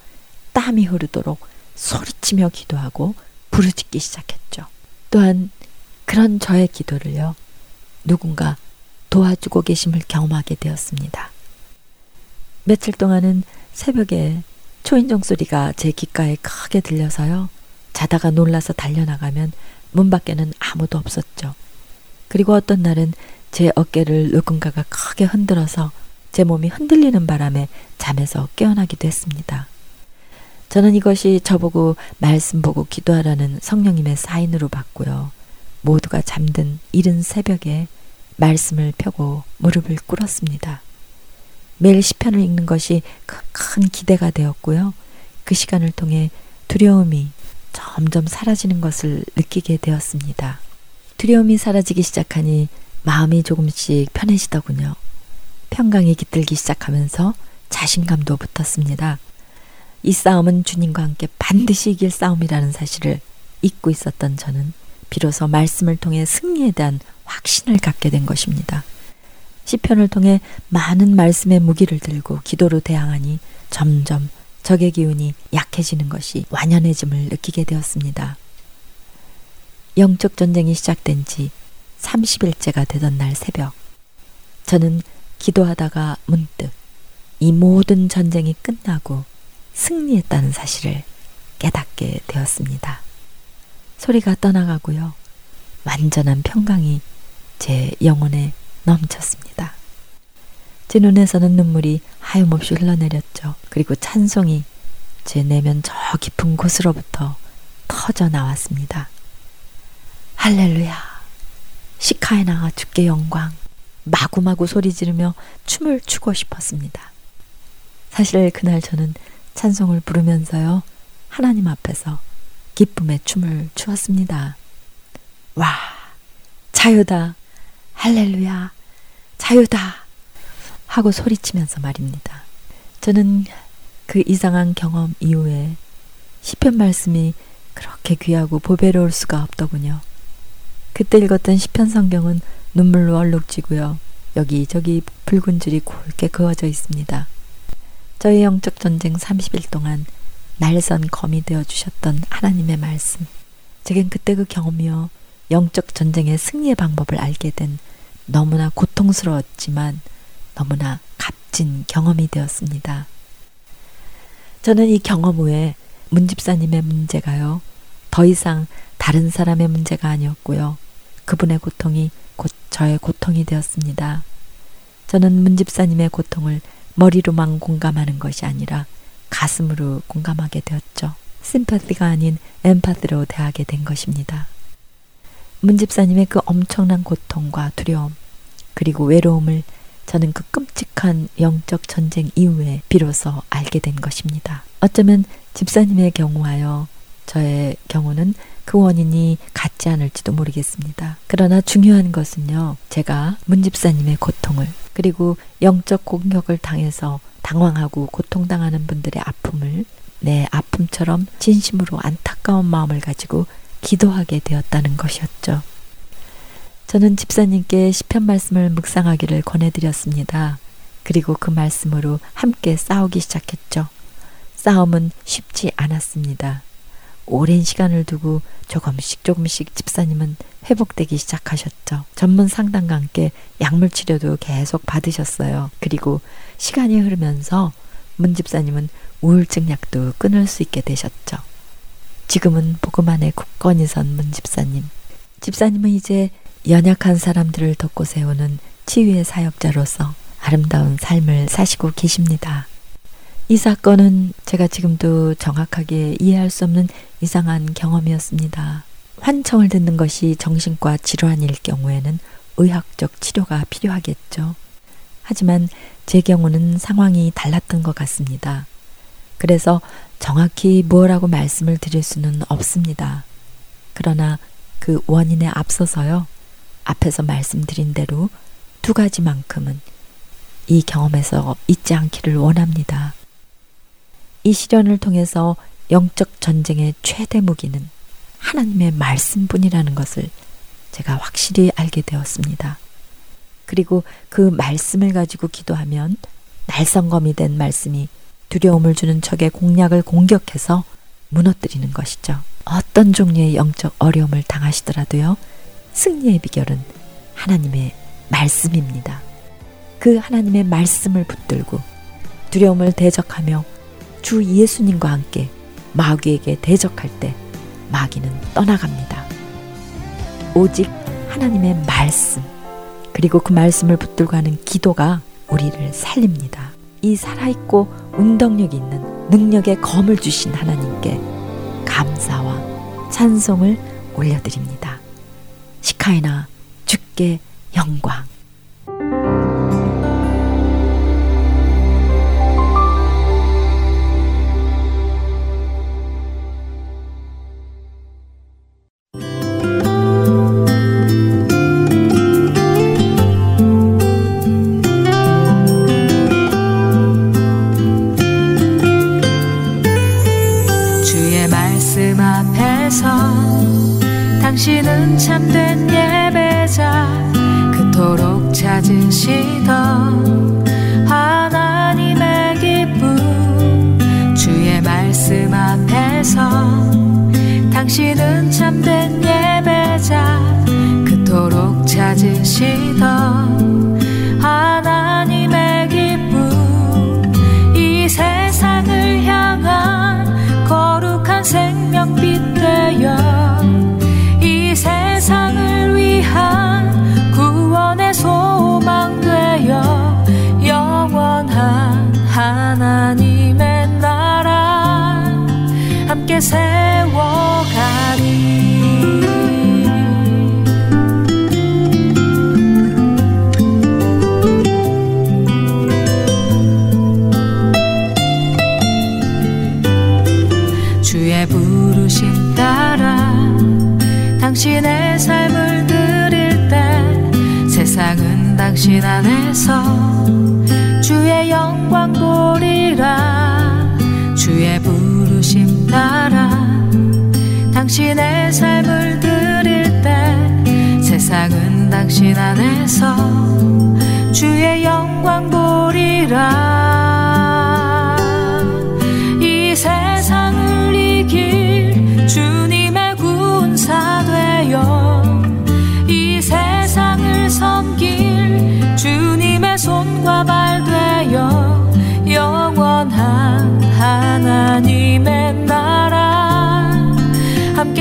땀이 흐르도록 소리치며 기도하고 부르짖기 시작했죠. 또한 그런 저의 기도를요, 누군가 도와주고 계심을 경험하게 되었습니다. 며칠 동안은 새벽에 초인종 소리가 제 귓가에 크게 들려서요, 자다가 놀라서 달려나가면 문 밖에는 아무도 없었죠. 그리고 어떤 날은 제 어깨를 누군가가 크게 흔들어서 제 몸이 흔들리는 바람에 잠에서 깨어나기도 했습니다. 저는 이것이 저보고 말씀 보고 기도하라는 성령님의 사인으로 봤고요. 모두가 잠든 이른 새벽에 말씀을 펴고 무릎을 꿇었습니다. 매일 시편을 읽는 것이 큰 기대가 되었고요. 그 시간을 통해 두려움이 점점 사라지는 것을 느끼게 되었습니다. 두려움이 사라지기 시작하니 마음이 조금씩 편해지더군요. 평강이 깃들기 시작하면서 자신감도 붙었습니다. 이 싸움은 주님과 함께 반드시 이길 싸움이라는 사실을 잊고 있었던 저는 비로소 말씀을 통해 승리에 대한 확신을 갖게 된 것입니다. 시편을 통해 많은 말씀의 무기를 들고 기도로 대항하니 점점 적의 기운이 약해지는 것이 완연해짐을 느끼게 되었습니다. 영적 전쟁이 시작된 지 30일째가 되던 날 새벽, 저는 기도하다가 문득 이 모든 전쟁이 끝나고 승리했다는 사실을 깨닫게 되었습니다. 소리가 떠나가고요. 완전한 평강이 제 영혼에 넘쳤습니다. 제 눈에서는 눈물이 하염없이 흘러내렸죠. 그리고 찬송이 제 내면 저 깊은 곳으로부터 터져 나왔습니다. 할렐루야. 시카에나가 주께 영광. 마구마구 소리 지르며 춤을 추고 싶었습니다. 사실 그날 저는 찬송을 부르면서요. 하나님 앞에서 기쁨의 춤을 추었습니다. 와, 자유다. 할렐루야. 자유다. 하고 소리치면서 말입니다. 저는 그 이상한 경험 이후에 시편 말씀이 그렇게 귀하고 보배로울 수가 없더군요. 그때 읽었던 시편 성경은 눈물로 얼룩지고요. 여기저기 붉은 줄이 굵게 그어져 있습니다. 저의 영적 전쟁 30일 동안 날선 검이 되어 주셨던 하나님의 말씀. 제겐 그때 그 경험이요. 영적 전쟁의 승리의 방법을 알게 된 너무나 고통스러웠지만 너무나 값진 경험이 되었습니다. 저는 이 경험 후에 문집사님의 문제가요. 더 이상 다른 사람의 문제가 아니었고요. 그분의 고통이 곧 저의 고통이 되었습니다. 저는 문집사님의 고통을 머리로만 공감하는 것이 아니라 가슴으로 공감하게 되었죠. 심파티가 아닌 엠파티로 대하게 된 것입니다. 문집사님의 그 엄청난 고통과 두려움, 그리고 외로움을 저는 그 끔찍한 영적 전쟁 이후에 비로소 알게 된 것입니다. 어쩌면 집사님의 경우하여 저의 경우는 그 원인이 같지 않을지도 모르겠습니다. 그러나 중요한 것은요, 제가 문집사님의 고통을, 그리고 영적 공격을 당해서 당황하고 고통당하는 분들의 아픔을 내 아픔처럼 진심으로 안타까운 마음을 가지고 기도하게 되었다는 것이었죠. 저는 집사님께 시편 말씀을 묵상하기를 권해드렸습니다. 그리고 그 말씀으로 함께 싸우기 시작했죠. 싸움은 쉽지 않았습니다. 오랜 시간을 두고 조금씩 조금씩 집사님은 회복되기 시작하셨죠. 전문 상담과 함께 약물 치료도 계속 받으셨어요. 그리고 시간이 흐르면서 문 집사님은 우울증 약도 끊을 수 있게 되셨죠. 지금은 복음 안에 굳건히 선문 집사님. 집사님은 이제 연약한 사람들을 돕고 세우는 치유의 사역자로서 아름다운 삶을 사시고 계십니다. 이 사건은 제가 지금도 정확하게 이해할 수 없는 이상한 경험이었습니다. 환청을 듣는 것이 정신과 질환일 경우에는 의학적 치료가 필요하겠죠. 하지만 제 경우는 상황이 달랐던 것 같습니다. 그래서 정확히 무엇라고 말씀을 드릴 수는 없습니다. 그러나 그 원인에 앞서서요. 앞에서 말씀드린 대로 두 가지만큼은 이 경험에서 잊지 않기를 원합니다. 이 시련을 통해서 영적 전쟁의 최대 무기는 하나님의 말씀뿐이라는 것을 제가 확실히 알게 되었습니다. 그리고 그 말씀을 가지고 기도하면 날성검이 된 말씀이 두려움을 주는 적의 공략을 공격해서 무너뜨리는 것이죠. 어떤 종류의 영적 어려움을 당하시더라도요. 승리의 비결은 하나님의 말씀입니다. 그 하나님의 말씀을 붙들고 두려움을 대적하며 주 예수님과 함께 마귀에게 대적할 때 마귀는 떠나갑니다. 오직 하나님의 말씀, 그리고 그 말씀을 붙들고 하는 기도가 우리를 살립니다. 이 살아있고 운동력 있는 능력의 검을 주신 하나님께 감사와 찬송을 올려드립니다. 시카이나 주께 영광.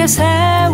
함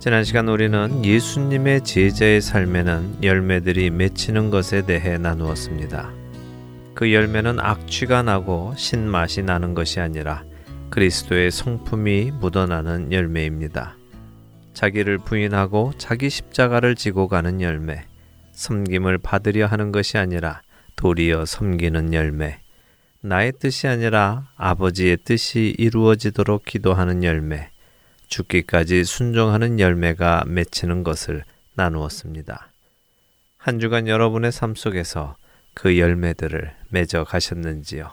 지난 시간 우리는 예수님의 제자의 삶에는 열매들이 맺히는 것에 대해 나누었습니다. 그 열매는 악취가 나고 신맛이 나는 것이 아니라 그리스도의 성품이 묻어나는 열매입니다. 자기를 부인하고 자기 십자가를 지고 가는 열매, 섬김을 받으려 하는 것이 아니라 도리어 섬기는 열매, 나의 뜻이 아니라 아버지의 뜻이 이루어지도록 기도하는 열매, 죽기까지 순종하는 열매가 맺히는 것을 나누었습니다. 한 주간 여러분의 삶 속에서 그 열매들을 맺어 가셨는지요?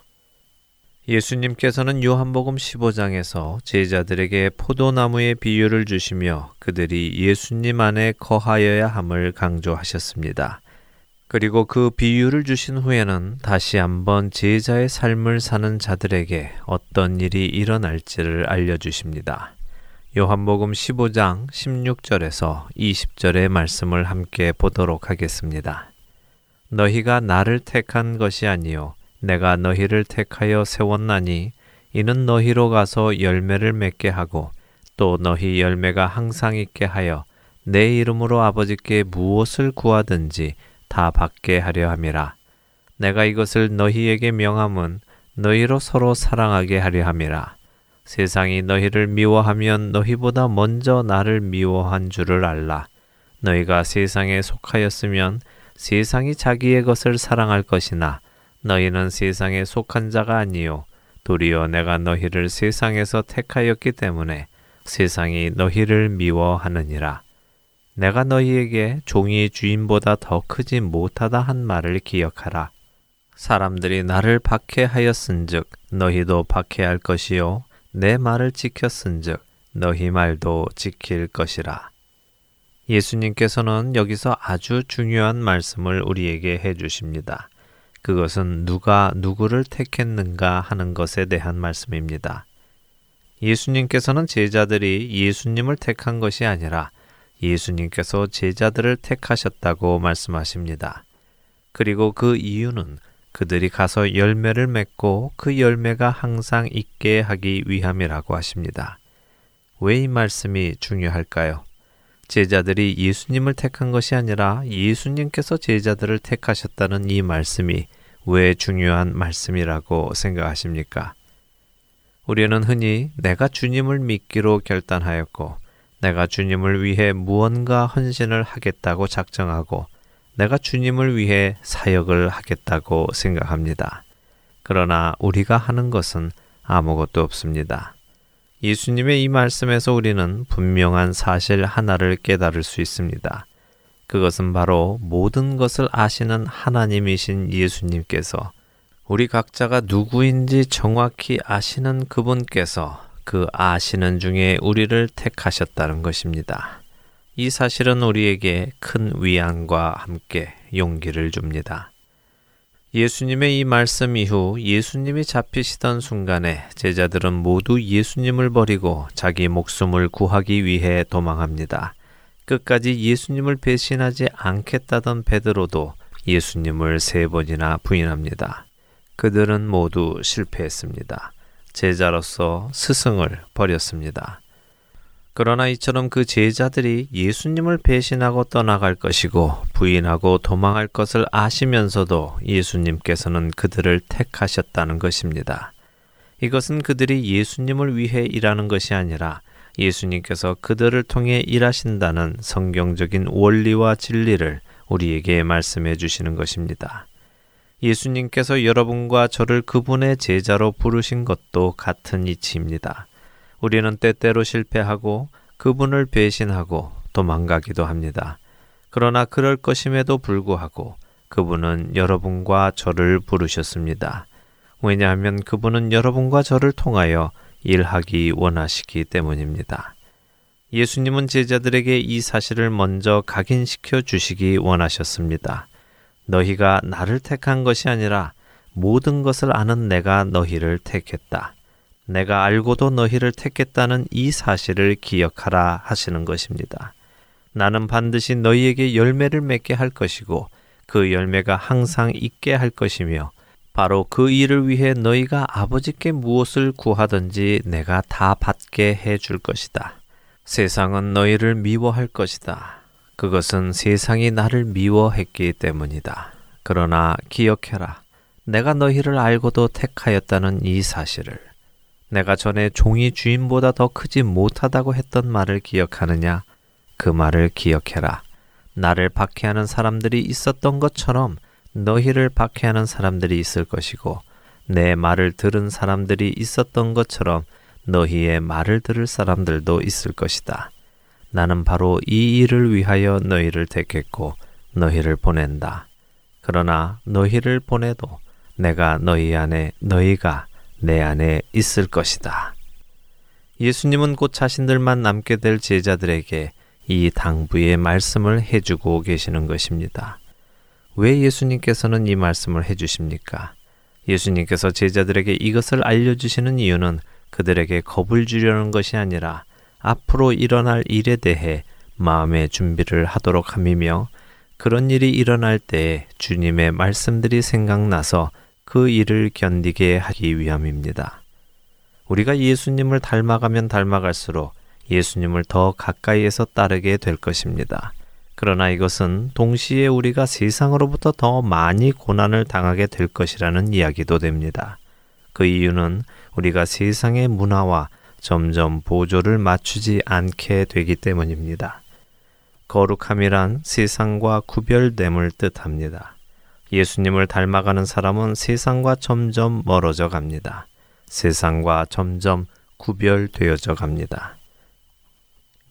예수님께서는 요한복음 15장에서 제자들에게 포도나무의 비유를 주시며 그들이 예수님 안에 거하여야 함을 강조하셨습니다. 그리고 그 비유를 주신 후에는 다시 한번 제자의 삶을 사는 자들에게 어떤 일이 일어날지를 알려주십니다. 요한복음 15장 16절에서 20절의 말씀을 함께 보도록 하겠습니다. 너희가 나를 택한 것이 아니요 내가 너희를 택하여 세웠나니 이는 너희로 가서 열매를 맺게 하고 또 너희 열매가 항상 있게 하여 내 이름으로 아버지께 무엇을 구하든지 다 받게 하려 함이라. 내가 이것을 너희에게 명함은 너희로 서로 사랑하게 하려 함이라. 세상이 너희를 미워하면 너희보다 먼저 나를 미워한 줄을 알라. 너희가 세상에 속하였으면 세상이 자기의 것을 사랑할 것이나 너희는 세상에 속한 자가 아니요 도리어 내가 너희를 세상에서 택하였기 때문에 세상이 너희를 미워하느니라. 내가 너희에게 종이 주인보다 더 크지 못하다 한 말을 기억하라. 사람들이 나를 박해하였은즉 너희도 박해할 것이요 내 말을 지켰은즉 너희 말도 지킬 것이라. 예수님께서는 여기서 아주 중요한 말씀을 우리에게 해 주십니다. 그것은 누가 누구를 택했는가 하는 것에 대한 말씀입니다. 예수님께서는 제자들이 예수님을 택한 것이 아니라 예수님께서 제자들을 택하셨다고 말씀하십니다. 그리고 그 이유는 그들이 가서 열매를 맺고 그 열매가 항상 있게 하기 위함이라고 하십니다. 왜 이 말씀이 중요할까요? 제자들이 예수님을 택한 것이 아니라 예수님께서 제자들을 택하셨다는 이 말씀이 왜 중요한 말씀이라고 생각하십니까? 우리는 흔히 내가 주님을 믿기로 결단하였고 내가 주님을 위해 무언가 헌신을 하겠다고 작정하고 내가 주님을 위해 사역을 하겠다고 생각합니다. 그러나 우리가 하는 것은 아무것도 없습니다. 예수님의 이 말씀에서 우리는 분명한 사실 하나를 깨달을 수 있습니다. 그것은 바로 모든 것을 아시는 하나님이신 예수님께서 우리 각자가 누구인지 정확히 아시는 그분께서 그 아시는 중에 우리를 택하셨다는 것입니다. 이 사실은 우리에게 큰 위안과 함께 용기를 줍니다. 예수님의 이 말씀 이후 예수님이 잡히시던 순간에 제자들은 모두 예수님을 버리고 자기 목숨을 구하기 위해 도망합니다. 끝까지 예수님을 배신하지 않겠다던 베드로도 예수님을 세 번이나 부인합니다. 그들은 모두 실패했습니다. 제자로서 스승을 버렸습니다. 그러나 이처럼 그 제자들이 예수님을 배신하고 떠나갈 것이고 부인하고 도망할 것을 아시면서도 예수님께서는 그들을 택하셨다는 것입니다. 이것은 그들이 예수님을 위해 일하는 것이 아니라 예수님께서 그들을 통해 일하신다는 성경적인 원리와 진리를 우리에게 말씀해 주시는 것입니다. 예수님께서 여러분과 저를 그분의 제자로 부르신 것도 같은 이치입니다. 우리는 때때로 실패하고 그분을 배신하고 도망가기도 합니다. 그러나 그럴 것임에도 불구하고 그분은 여러분과 저를 부르셨습니다. 왜냐하면 그분은 여러분과 저를 통하여 일하기 원하시기 때문입니다. 예수님은 제자들에게 이 사실을 먼저 각인시켜 주시기 원하셨습니다. 너희가 나를 택한 것이 아니라 모든 것을 아는 내가 너희를 택했다. 내가 알고도 너희를 택했다는 이 사실을 기억하라 하시는 것입니다. 나는 반드시 너희에게 열매를 맺게 할 것이고 그 열매가 항상 있게 할 것이며 바로 그 일을 위해 너희가 아버지께 무엇을 구하든지 내가 다 받게 해 줄 것이다. 세상은 너희를 미워할 것이다. 그것은 세상이 나를 미워했기 때문이다. 그러나 기억해라. 내가 너희를 알고도 택하였다는 이 사실을. 내가 전에 종이 주인보다 더 크지 못하다고 했던 말을 기억하느냐? 그 말을 기억해라. 나를 박해하는 사람들이 있었던 것처럼 너희를 박해하는 사람들이 있을 것이고 내 말을 들은 사람들이 있었던 것처럼 너희의 말을 들을 사람들도 있을 것이다. 나는 바로 이 일을 위하여 너희를 택했고 너희를 보낸다. 그러나 너희를 보내도 내가 너희 안에 너희가 내 안에 있을 것이다. 예수님은 곧 자신들만 남게 될 제자들에게 이 당부의 말씀을 해주고 계시는 것입니다. 왜 예수님께서는 이 말씀을 해주십니까? 예수님께서 제자들에게 이것을 알려주시는 이유는 그들에게 겁을 주려는 것이 아니라 앞으로 일어날 일에 대해 마음의 준비를 하도록 함이며 그런 일이 일어날 때 주님의 말씀들이 생각나서 그 일을 견디게 하기 위함입니다. 우리가 예수님을 닮아가면 닮아갈수록 예수님을 더 가까이에서 따르게 될 것입니다. 그러나 이것은 동시에 우리가 세상으로부터 더 많이 고난을 당하게 될 것이라는 이야기도 됩니다. 그 이유는 우리가 세상의 문화와 점점 보조를 맞추지 않게 되기 때문입니다. 거룩함이란 세상과 구별됨을 뜻합니다. 예수님을 닮아가는 사람은 세상과 점점 멀어져 갑니다. 세상과 점점 구별되어져 갑니다.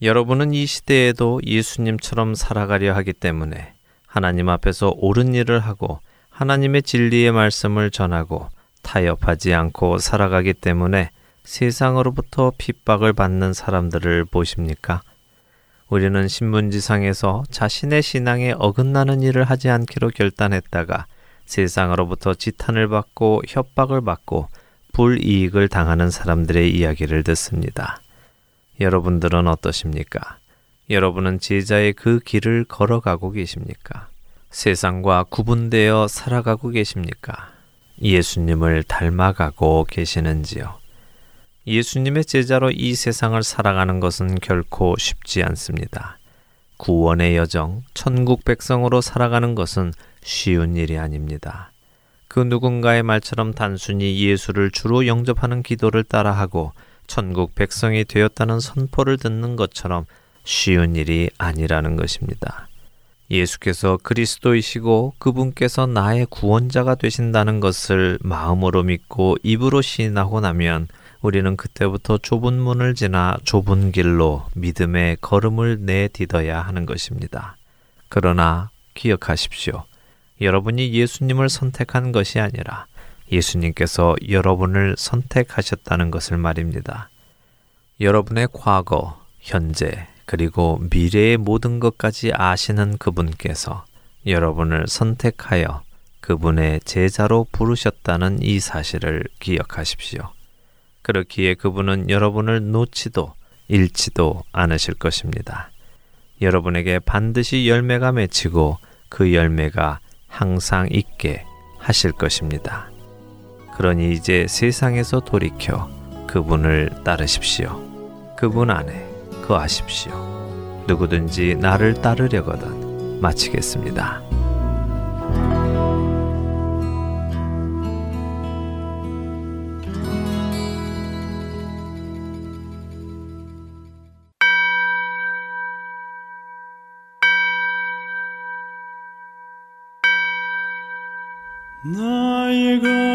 여러분은 이 시대에도 예수님처럼 살아가려 하기 때문에 하나님 앞에서 옳은 일을 하고 하나님의 진리의 말씀을 전하고 타협하지 않고 살아가기 때문에 세상으로부터 핍박을 받는 사람들을 보십니까? 우리는 신문지상에서 자신의 신앙에 어긋나는 일을 하지 않기로 결단했다가 세상으로부터 지탄을 받고 협박을 받고 불이익을 당하는 사람들의 이야기를 듣습니다. 여러분들은 어떠십니까? 여러분은 제자의 그 길을 걸어가고 계십니까? 세상과 구분되어 살아가고 계십니까? 예수님을 닮아가고 계시는지요? 예수님의 제자로 이 세상을 살아가는 것은 결코 쉽지 않습니다. 구원의 여정, 천국 백성으로 살아가는 것은 쉬운 일이 아닙니다. 그 누군가의 말처럼 단순히 예수를 주로 영접하는 기도를 따라하고 천국 백성이 되었다는 선포를 듣는 것처럼 쉬운 일이 아니라는 것입니다. 예수께서 그리스도이시고 그분께서 나의 구원자가 되신다는 것을 마음으로 믿고 입으로 시인하고 나면 우리는 그때부터 좁은 문을 지나 좁은 길로 믿음의 걸음을 내딛어야 하는 것입니다. 그러나 기억하십시오. 여러분이 예수님을 선택한 것이 아니라 예수님께서 여러분을 선택하셨다는 것을 말입니다. 여러분의 과거, 현재, 그리고 미래의 모든 것까지 아시는 그분께서 여러분을 선택하여 그분의 제자로 부르셨다는 이 사실을 기억하십시오. 그렇기에 그분은 여러분을 놓지도 잃지도 않으실 것입니다. 여러분에게 반드시 열매가 맺히고 그 열매가 항상 있게 하실 것입니다. 그러니 이제 세상에서 돌이켜 그분을 따르십시오. 그분 안에 거하십시오. 누구든지 나를 따르려거든 마치겠습니다. 나